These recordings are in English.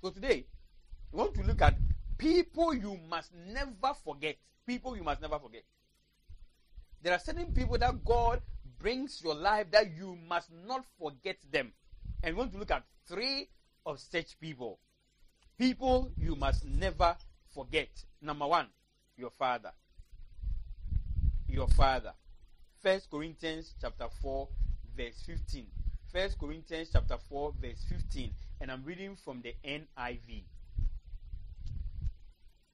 So today, we want to look at people you must never forget. People you must never forget. There are certain people that God brings your life that you must not forget them. And we want to look at three of such people. People you must never forget. Number one, your father. Your father. First Corinthians chapter 4, verse 15. First Corinthians chapter 4, verse 15. And I'm reading from the NIV.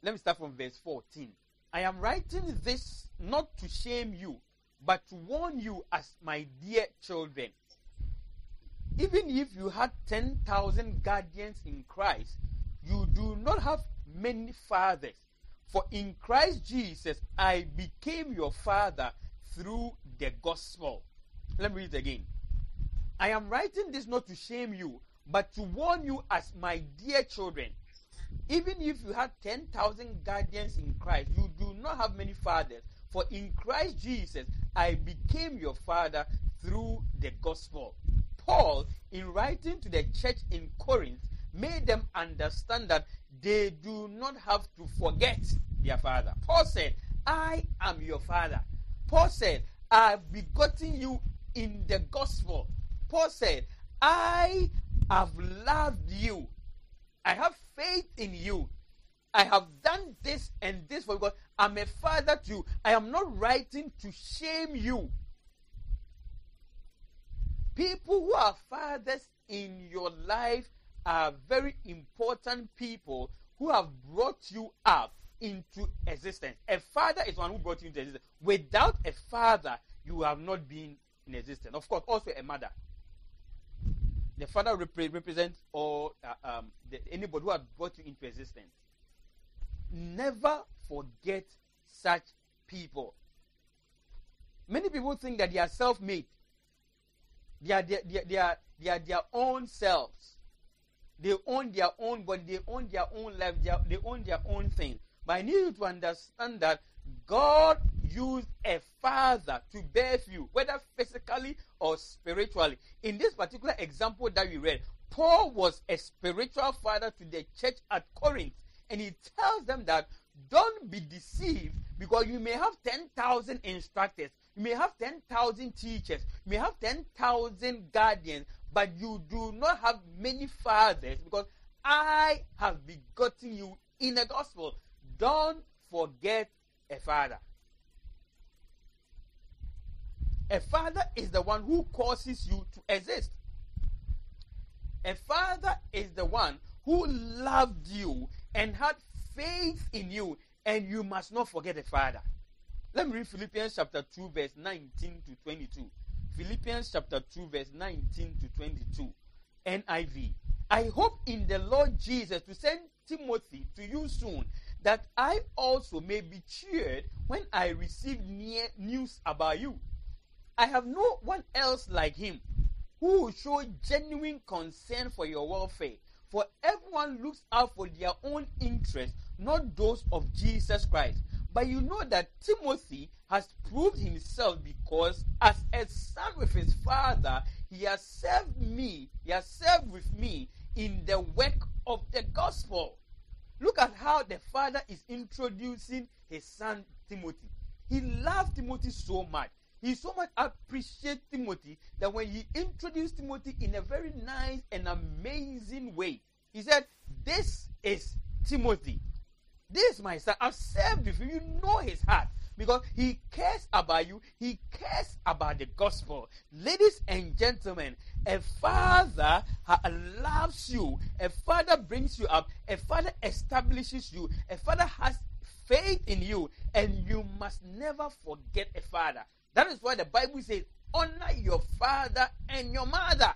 Let me start from verse 14. I am writing this not to shame you, but to warn you as my dear children. Even if you had 10,000 guardians in Christ, you do not have many fathers. For in Christ Jesus, I became your father through the gospel. Let me read it again. I am writing this not to shame you, but to warn you as my dear children. Even if you had 10,000 guardians in Christ, you do not have many fathers. For in Christ Jesus, I became your father through the gospel. Paul, in writing to the church in Corinth, made them understand that they do not have to forget their father. Paul said, I am your father. Paul said, I've begotten you in the gospel. Paul said, I have loved you. I have faith in you. I have done this and this for you because I'm a father to you. I am not writing to shame you. People who are fathers in your life are very important people who have brought you up into existence. A father is one who brought you into existence. Without a father, you have not been in existence. Of course, also a mother. The father repre- represents all uh, um, the, anybody who has brought you into existence. Never forget such people. Many people think that they are self-made. They are, they, are, they are their own selves. They own their own body. They own their own life. They, are, they own their own thing. But I need you to understand that God used a father to birth you, whether physically or spiritually. In this particular example that we read, Paul was a spiritual father to the church at Corinth. And he tells them that don't be deceived because you may have 10,000 instructors, you may have 10,000 teachers, you may have 10,000 guardians, but you do not have many fathers because I have begotten you in the gospel. Don't forget a father. A father is the one who causes you to exist. A father is the one who loved you and had faith in you, and you must not forget a father. Let me read Philippians chapter 2, verse 19 to 22. Philippians chapter 2, verse 19 to 22. NIV. I hope in the Lord Jesus to send Timothy to you soon, that I also may be cheered when I receive news about you. I have no one else like him who will show genuine concern for your welfare. For everyone looks out for their own interests, not those of Jesus Christ. But you know that Timothy has proved himself because, as a son with his father, he has served me, he has served with me in the work of the gospel. Look at how the father is introducing his son Timothy. He loved Timothy so much. He so much appreciated Timothy that when he introduced Timothy in a very nice and amazing way, he said, This is Timothy. This is my son. I've served with you. You know his heart because he cares about you. He cares about the gospel. Ladies and gentlemen, a father loves you. A father brings you up. A father establishes you. A father has faith in you. And you must never forget a father. That is why the Bible says, honor your father and your mother.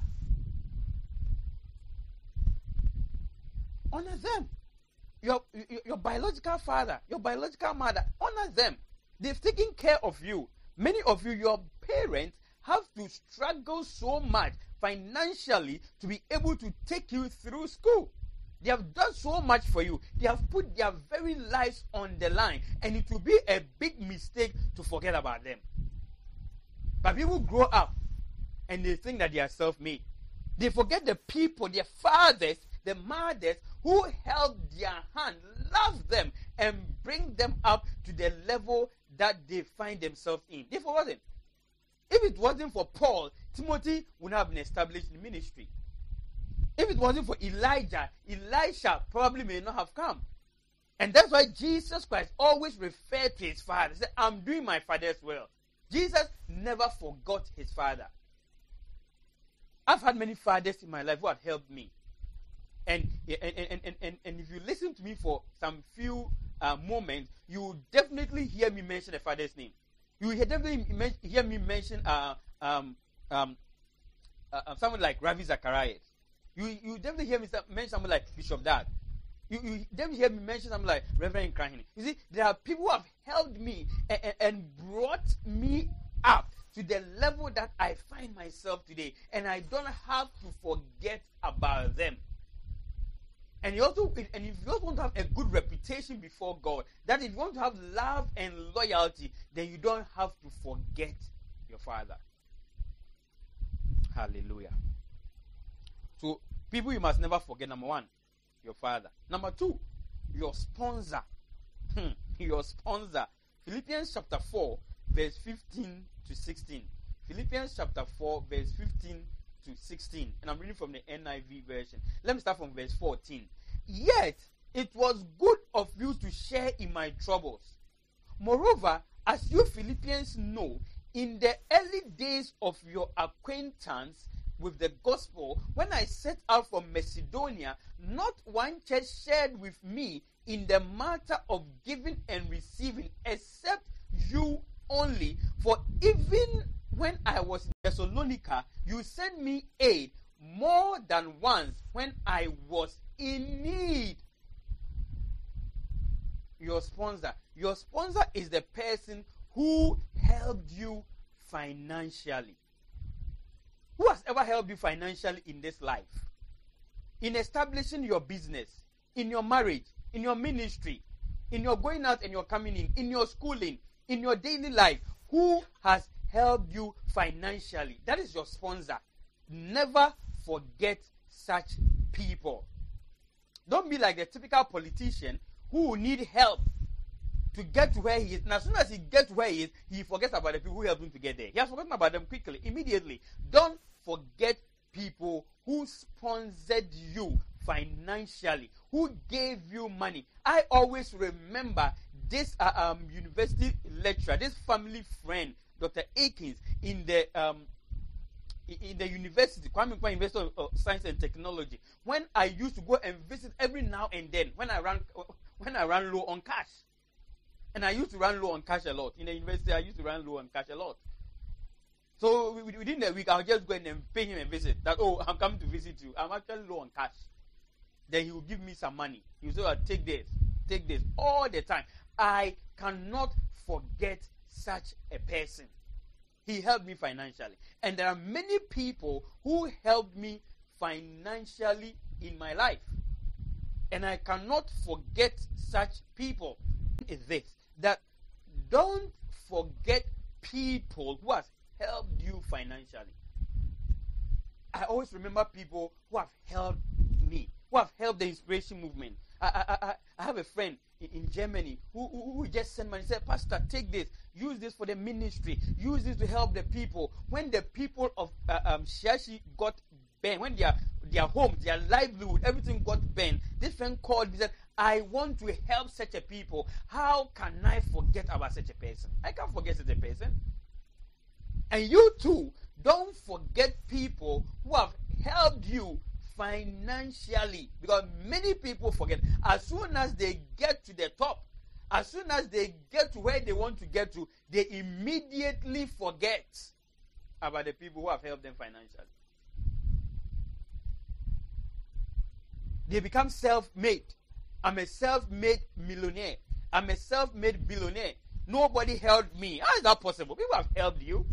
Honor them. Your, your, your biological father, your biological mother, honor them. They've taken care of you. Many of you, your parents, have to struggle so much financially to be able to take you through school. They have done so much for you. They have put their very lives on the line, and it will be a big mistake to forget about them. But people grow up and they think that they are self made. They forget the people, their fathers, the mothers who held their hand, love them, and bring them up to the level that they find themselves in. If it wasn't, if it wasn't for Paul, Timothy would have been established in ministry. If it wasn't for Elijah, Elisha probably may not have come. And that's why Jesus Christ always referred to his father. He said, I'm doing my father's will. Jesus never forgot his father. I've had many fathers in my life who have helped me. And, and, and, and, and, if you listen to me for some few uh, moments, you will definitely hear me mention a father's name. You will definitely hear me mention uh, um, um, uh, uh, someone like Ravi Zacharias. You, you definitely hear me mention someone like Bishop Dag. You, you definitely hear me mention someone like Reverend Krahini. You see, there are people who have held me and, and, and brought me up to the level that I find myself today, and I don't have to forget about them. And you also, and if you also want to have a good reputation before God, that if you want to have love and loyalty, then you don't have to forget your father. Hallelujah. So, people you must never forget number one, your father. Number two, your sponsor. Hmm, your sponsor. Philippians chapter 4, verse 15 to 16. Philippians chapter 4, verse 15 to 16. And I'm reading from the NIV version. Let me start from verse 14. Yet it was good of you to share in my troubles. Moreover, as you Philippians know, in the early days of your acquaintance with the gospel, when I set out from Macedonia, not one church shared with me in the matter of giving and receiving, except you only. For even when I was in Thessalonica, you sent me aid more than once when I was in need. Your sponsor. Your sponsor is the person who helped you financially. Ever helped you financially in this life? In establishing your business, in your marriage, in your ministry, in your going out and your coming in, in your schooling, in your daily life. Who has helped you financially? That is your sponsor. Never forget such people. Don't be like the typical politician who need help to get to where he is. And as soon as he gets where he is, he forgets about the people who helped him to get there. He has forgotten about them quickly, immediately. Don't forget people who sponsored you financially, who gave you money. I always remember this uh, um, university lecturer, this family friend, Dr. Akins, in the um, in the university, Kwame Nkrumah University of, Science and Technology, when I used to go and visit every now and then, when I ran when I ran low on cash, and I used to run low on cash a lot in the university. I used to run low on cash a lot. So within the week, I'll just go and pay him a visit. That oh, I'm coming to visit you. I'm actually low on cash. Then he will give me some money. He will say, oh, "Take this, take this," all the time. I cannot forget such a person. He helped me financially. And there are many people who helped me financially in my life. And I cannot forget such people. Is this that don't forget people who have helped financially. I always remember people who have helped me, who have helped the inspiration movement. I, I, I, I have a friend in Germany who, who, who just sent money. Said, Pastor, take this. Use this for the ministry. Use this to help the people. When the people of uh, um, Shiashi got burned, when their their home, their livelihood, everything got burned, this friend called me said, I want to help such a people. How can I forget about such a person? I can't forget such a person. And you too, don't forget people who have helped you financially. Because many people forget. As soon as they get to the top as soon as they get to where they want to get to they immediately forget about the people who have helped them financially. They become self-made. I'm a self-made millionaire. I'm a self-made billionaire. Nobody helped me. How is that possible? People have helped you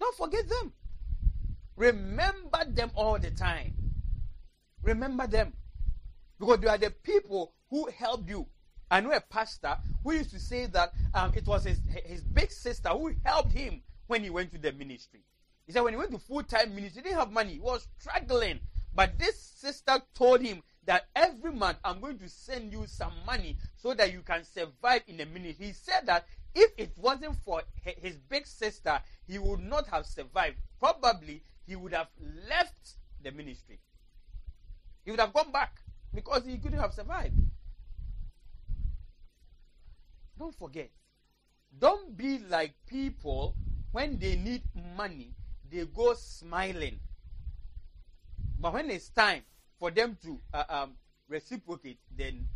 don't forget them remember them all the time Remember them. Because they are the people who helped you. I know a pastor who used to say that um, it was his, his big sister who helped him when he went to the ministry. He said when he went to full time ministry, he didn't have money. He was struggling. But this sister told him that every month I'm going to send you some money so that you can survive in a minute. He said that if it wasn't for his big sister, he would not have survived. Probably he would have left the ministry. He would have gone back because he couldn't have survived. Don't forget. Don't be like people when they need money, they go smiling. But when it's time for them to uh, um, reciprocate, then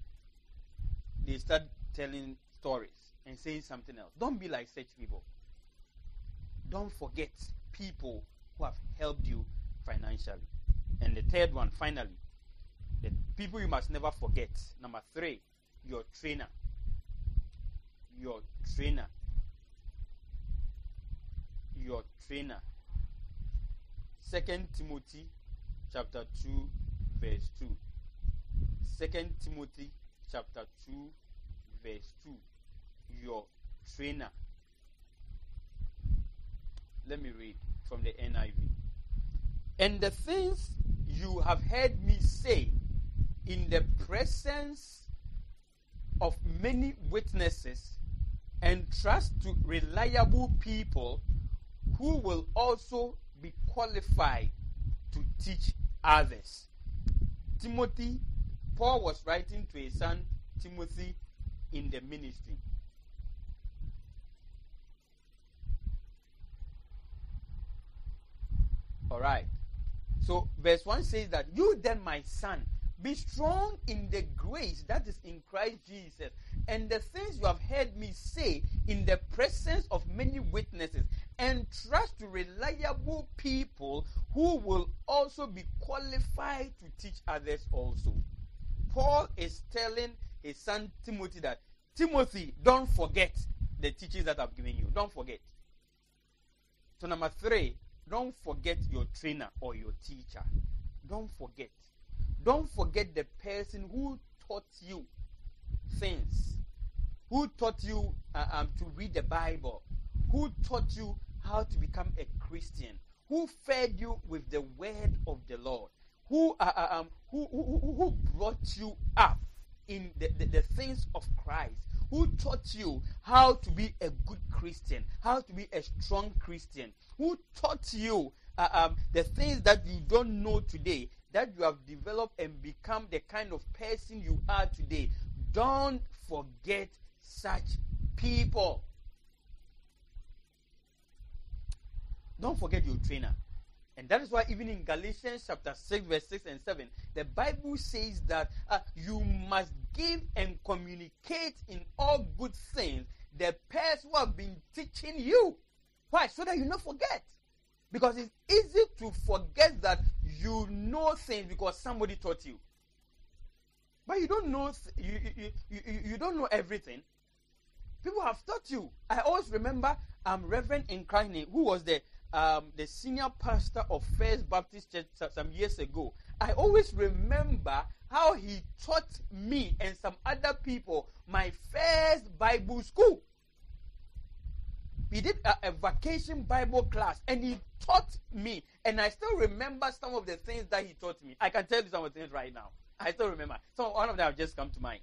they start telling stories and saying something else. Don't be like such people. Don't forget people who have helped you financially. And the third one, finally, the people you must never forget. Number three, your trainer. Your trainer. Your trainer. Second Timothy chapter 2, verse 2. Second Timothy chapter 2, verse 2. Your trainer. Let me read from the NIV. And the things you have heard me say in the presence of many witnesses and trust to reliable people who will also be qualified to teach others. Timothy, Paul was writing to his son Timothy in the ministry. All right. So, verse 1 says that, You then, my son, be strong in the grace that is in Christ Jesus, and the things you have heard me say in the presence of many witnesses, and trust to reliable people who will also be qualified to teach others also. Paul is telling his son Timothy that, Timothy, don't forget the teachings that I've given you. Don't forget. So, number three, don't forget your trainer or your teacher. Don't forget. Don't forget the person who taught you things, who taught you uh, um, to read the Bible, who taught you how to become a Christian, who fed you with the word of the Lord, who, uh, uh um, who, who, who brought you up in the, the, the things of Christ, who taught you how to be a good Christian, how to be a strong Christian, who taught you uh, um, the things that you don't know today, that you have developed and become the kind of person you are today. Don't forget such people. Don't forget your trainer. And that is why, even in Galatians chapter 6, verse 6 and 7, the Bible says that uh, you must give and communicate in all good things the person who have been teaching you. Why? So that you not forget. Because it's easy to forget that you know things because somebody taught you. But you don't know you, you, you, you, don't know everything. People have taught you. I always remember um, Reverend Nkrahine, who was the um, the senior pastor of First Baptist Church some years ago. I always remember how he taught me and some other people my first Bible school. He did a, a, vacation Bible class and he taught me. And I still remember some of the things that he taught me. I can tell you some of the things right now. I still remember. So one of them have just come to mind.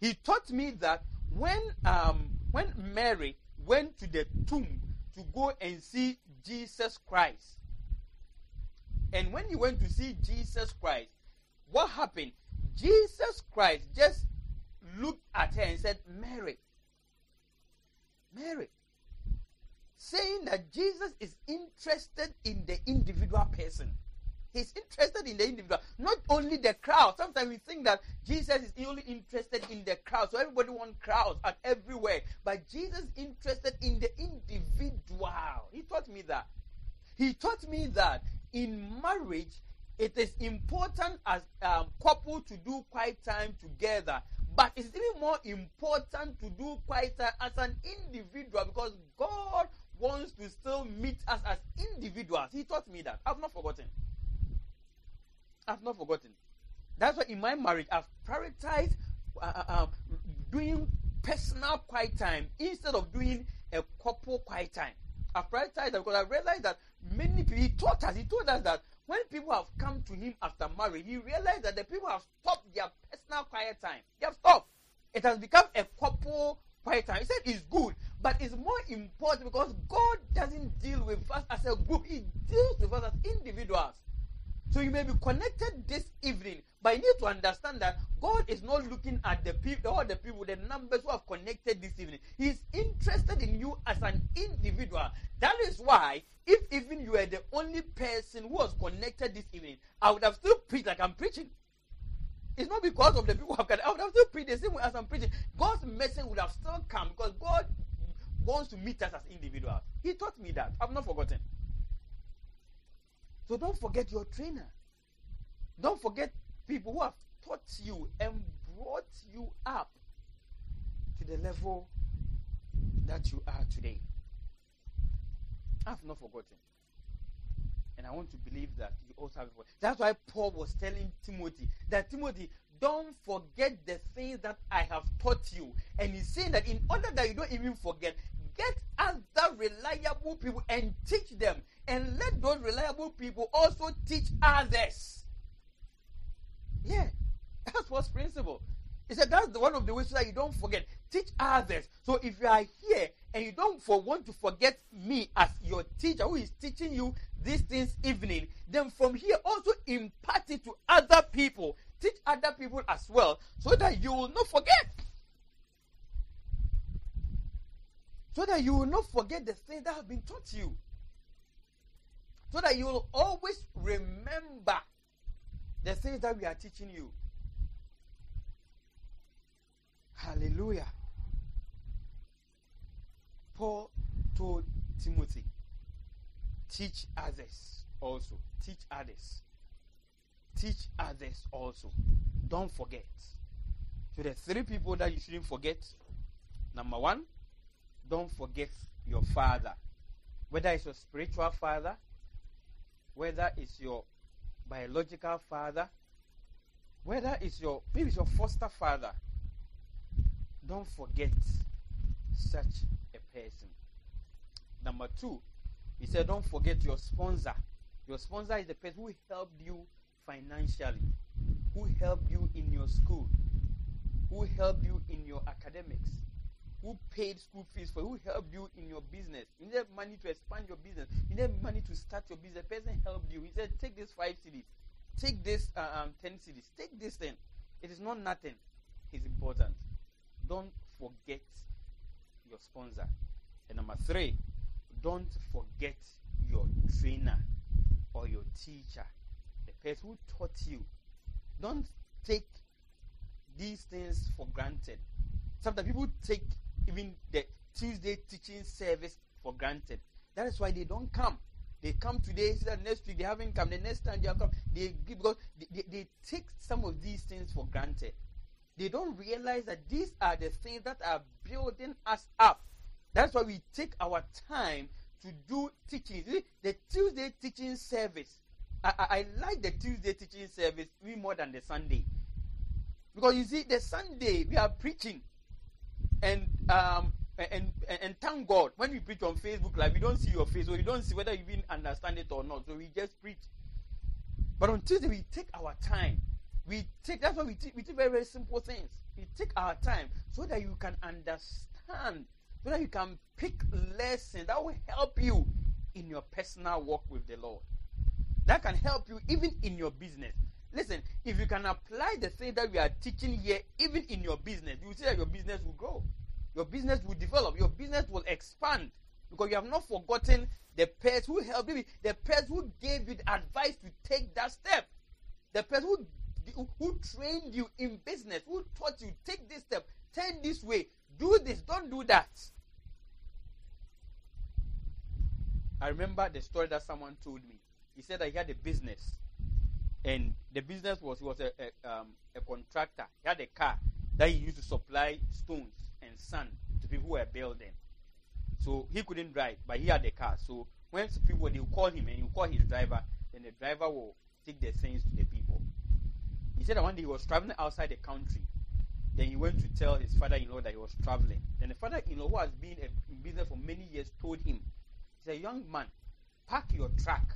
He taught me that when um, when Mary went to the tomb to go and see Jesus Christ. And when he went to see Jesus Christ, what happened? Jesus Christ just looked at her and said, Mary. Mary. Saying that Jesus is interested in the individual person. He's interested in the individual, not only the crowd. Sometimes we think that Jesus is only interested in the crowd, so everybody wants crowds at everywhere. But Jesus is interested in the individual. He taught me that. He taught me that in marriage, it is important as a um, couple to do quiet time together. But it's even more important to do quiet time as an individual because God wants to still meet us as individuals. He taught me that. I've not forgotten. I've not forgotten. That's why in my marriage, I've prioritized uh, uh, um, doing personal quiet time instead of doing a couple quiet time. I've prioritized that because I realized that many people, he taught us, he told us that when people have come to him after marriage, he realized that the people have stopped their personal quiet time. They have stopped. It has become a couple quiet time. He said it's good, but it's more important because God doesn't deal with us as a group, He deals with us as individuals. So you may be connected this evening, but you need to understand that God is not looking at the people, all the people, the numbers who have connected this evening. He's interested in you as an individual. That is why, if even you are the only person who was connected this evening, I would have still preached like I'm preaching. It's not because of the people who have connected. I would have still preached the same way as I'm preaching. God's message would have still come because God wants to meet us as individuals. He taught me that. I've not forgotten. So don't forget your trainer. Don't forget people who have taught you and brought you up to the level that you are today. I've not forgotten. And I want to believe that you also have forgotten. That's why Paul was telling Timothy that Timothy, don't forget the things that I have taught you. And he's saying that in order that you don't even forget, get other reliable people and teach them. And let those reliable people also teach others. Yeah, that's what's principle. He said that's one of the ways that you don't forget. Teach others. So if you are here and you don't for, want to forget me as your teacher who is teaching you these things evening, then from here also impart it to other people. Teach other people as well so that you will not forget. So that you will not forget the things that have been taught you. So that you will always remember the things that we are teaching you. Hallelujah. Paul told Timothy, teach others also. Teach others. Teach others also. Don't forget. So the three people that you shouldn't forget. Number one, don't forget your father. Whether it's your spiritual father, whether it's your biological father, whether it's your maybe it's your foster father. Don't forget such a person. Number two, he said, don't forget your sponsor. Your sponsor is the person who helped you financially, who helped you in your school, who helped you in your academics, who paid school fees for who helped you in your business. You needed money to expand your business. You needed money to start your business. The person helped you. He said, take this five cedis, take this uh, um, ten cedis, take this thing. It is not nothing. It's important. Don't forget your sponsor. And number three, don't forget your trainer or your teacher, the person who taught you. Don't take these things for granted. Sometimes people take even the Tuesday teaching service for granted. That is why they don't come. They come today, so next week they haven't come. The next time they have come, they give because they, they, they take some of these things for granted. They don't realize that these are the things that are building us up. That's why we take our time to do teaching. The Tuesday teaching service. I, I, I like the Tuesday teaching service even more than the Sunday. Because you see, the Sunday we are preaching and um and, and, and thank God when we preach on Facebook Live, we don't see your face, so you don't see whether you even understand it or not. So we just preach. But on Tuesday we take our time. We take that's why we take, we take very very simple things. We take our time so that you can understand, so that you can pick lessons that will help you in your personal walk with the Lord. That can help you even in your business. Listen, if you can apply the thing that we are teaching here, even in your business, you will see that your business will grow. Your business will develop. Your business will expand. Because you have not forgotten the person who helped you, the person who gave you the advice to take that step, the person who, who trained you in business, who taught you, take this step, turn this way, do this, don't do that. I remember the story that someone told me. He said that he had a business and the business was he was a, a, um, a contractor. He had a car that he used to supply stones and sand to people who were building. So he couldn't drive, but he had a car. So when people they would call him and he would call his driver, then the driver will take the things to the people. He said that one day he was traveling outside the country. Then he went to tell his father-in-law that he was traveling. Then the father-in-law, who has been in business for many years, told him, he a "Young man, pack your truck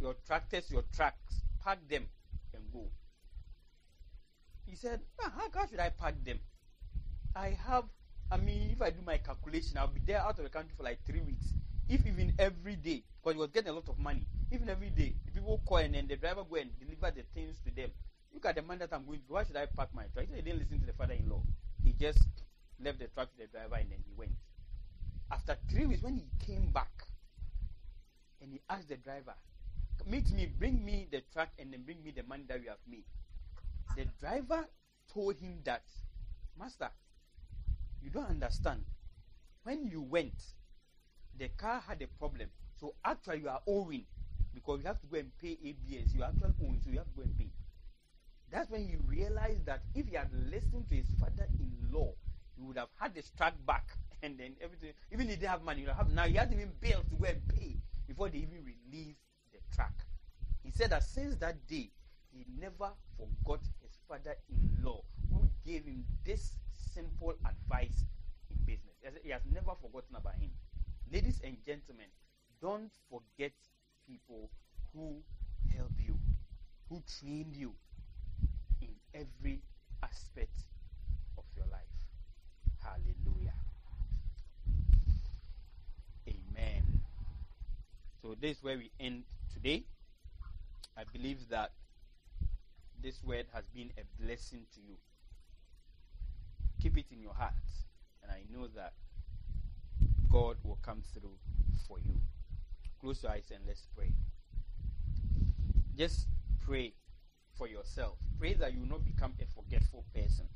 your tractors, your trucks, pack them and go. He said, ah, How should I pack them? I have, I mean, if I do my calculation, I'll be there out of the country for like three weeks. If even every day, because he was getting a lot of money, even every day, the people call and then the driver go and deliver the things to them. Look at the man that I'm going to. Why should I pack my truck? He, he didn't listen to the father-in-law. He just left the truck to the driver and then he went. After three weeks, when he came back and he asked the driver, meet me, bring me the truck and then bring me the money that we have made. The driver told him that, Master, you don't understand. When you went, the car had a problem. So actually you are owing because you have to go and pay ABS. You actually own, so you have to go and pay. That's when he realized that if he had listened to his father-in-law, he would have had the truck back and then everything. Even if he didn't have money, have now he has even bills to go and pay before they even released the truck. He said that since that day, he never forgot his father-in-law who gave him this simple advice in business. He has never forgotten about him. Ladies and gentlemen, don't forget people who help you, who trained you in every aspect of your life. Hallelujah. Amen. So, this is where we end today. I believe that this word has been a blessing to you. Keep it in your heart, and I know that God will come through for you. Close your eyes and let's pray. Just pray for yourself. Pray that you will not become a forgetful person.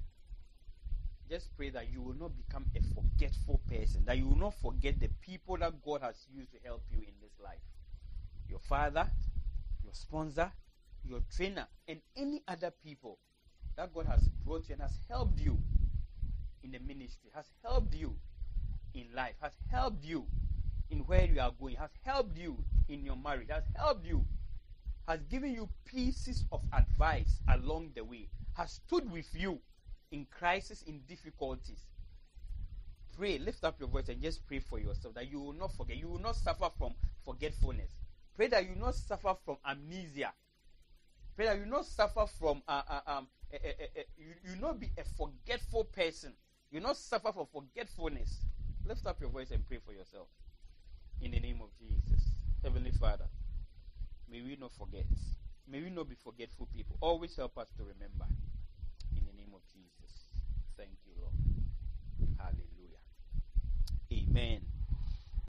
Just pray that you will not become a forgetful person, that you will not forget the people that God has used to help you in this life. Your father, your sponsor, your trainer, and any other people that God has brought you and has helped you in the ministry, has helped you in life, has helped you in where you are going, has helped you in your marriage, has helped you, has given you pieces of advice along the way, has stood with you in crisis, in difficulties. Pray, lift up your voice and just pray for yourself that you will not forget. You will not suffer from forgetfulness. Pray that you not suffer from amnesia. Pray that you not suffer from, uh, uh, um, uh, you, you not be a forgetful person. You not suffer from forgetfulness. Lift up your voice and pray for yourself. In the name of Jesus. Heavenly Father, may we not forget. May we not be forgetful people. Always help us to remember. In the name of Jesus. Thank you, Lord. Hallelujah. Amen.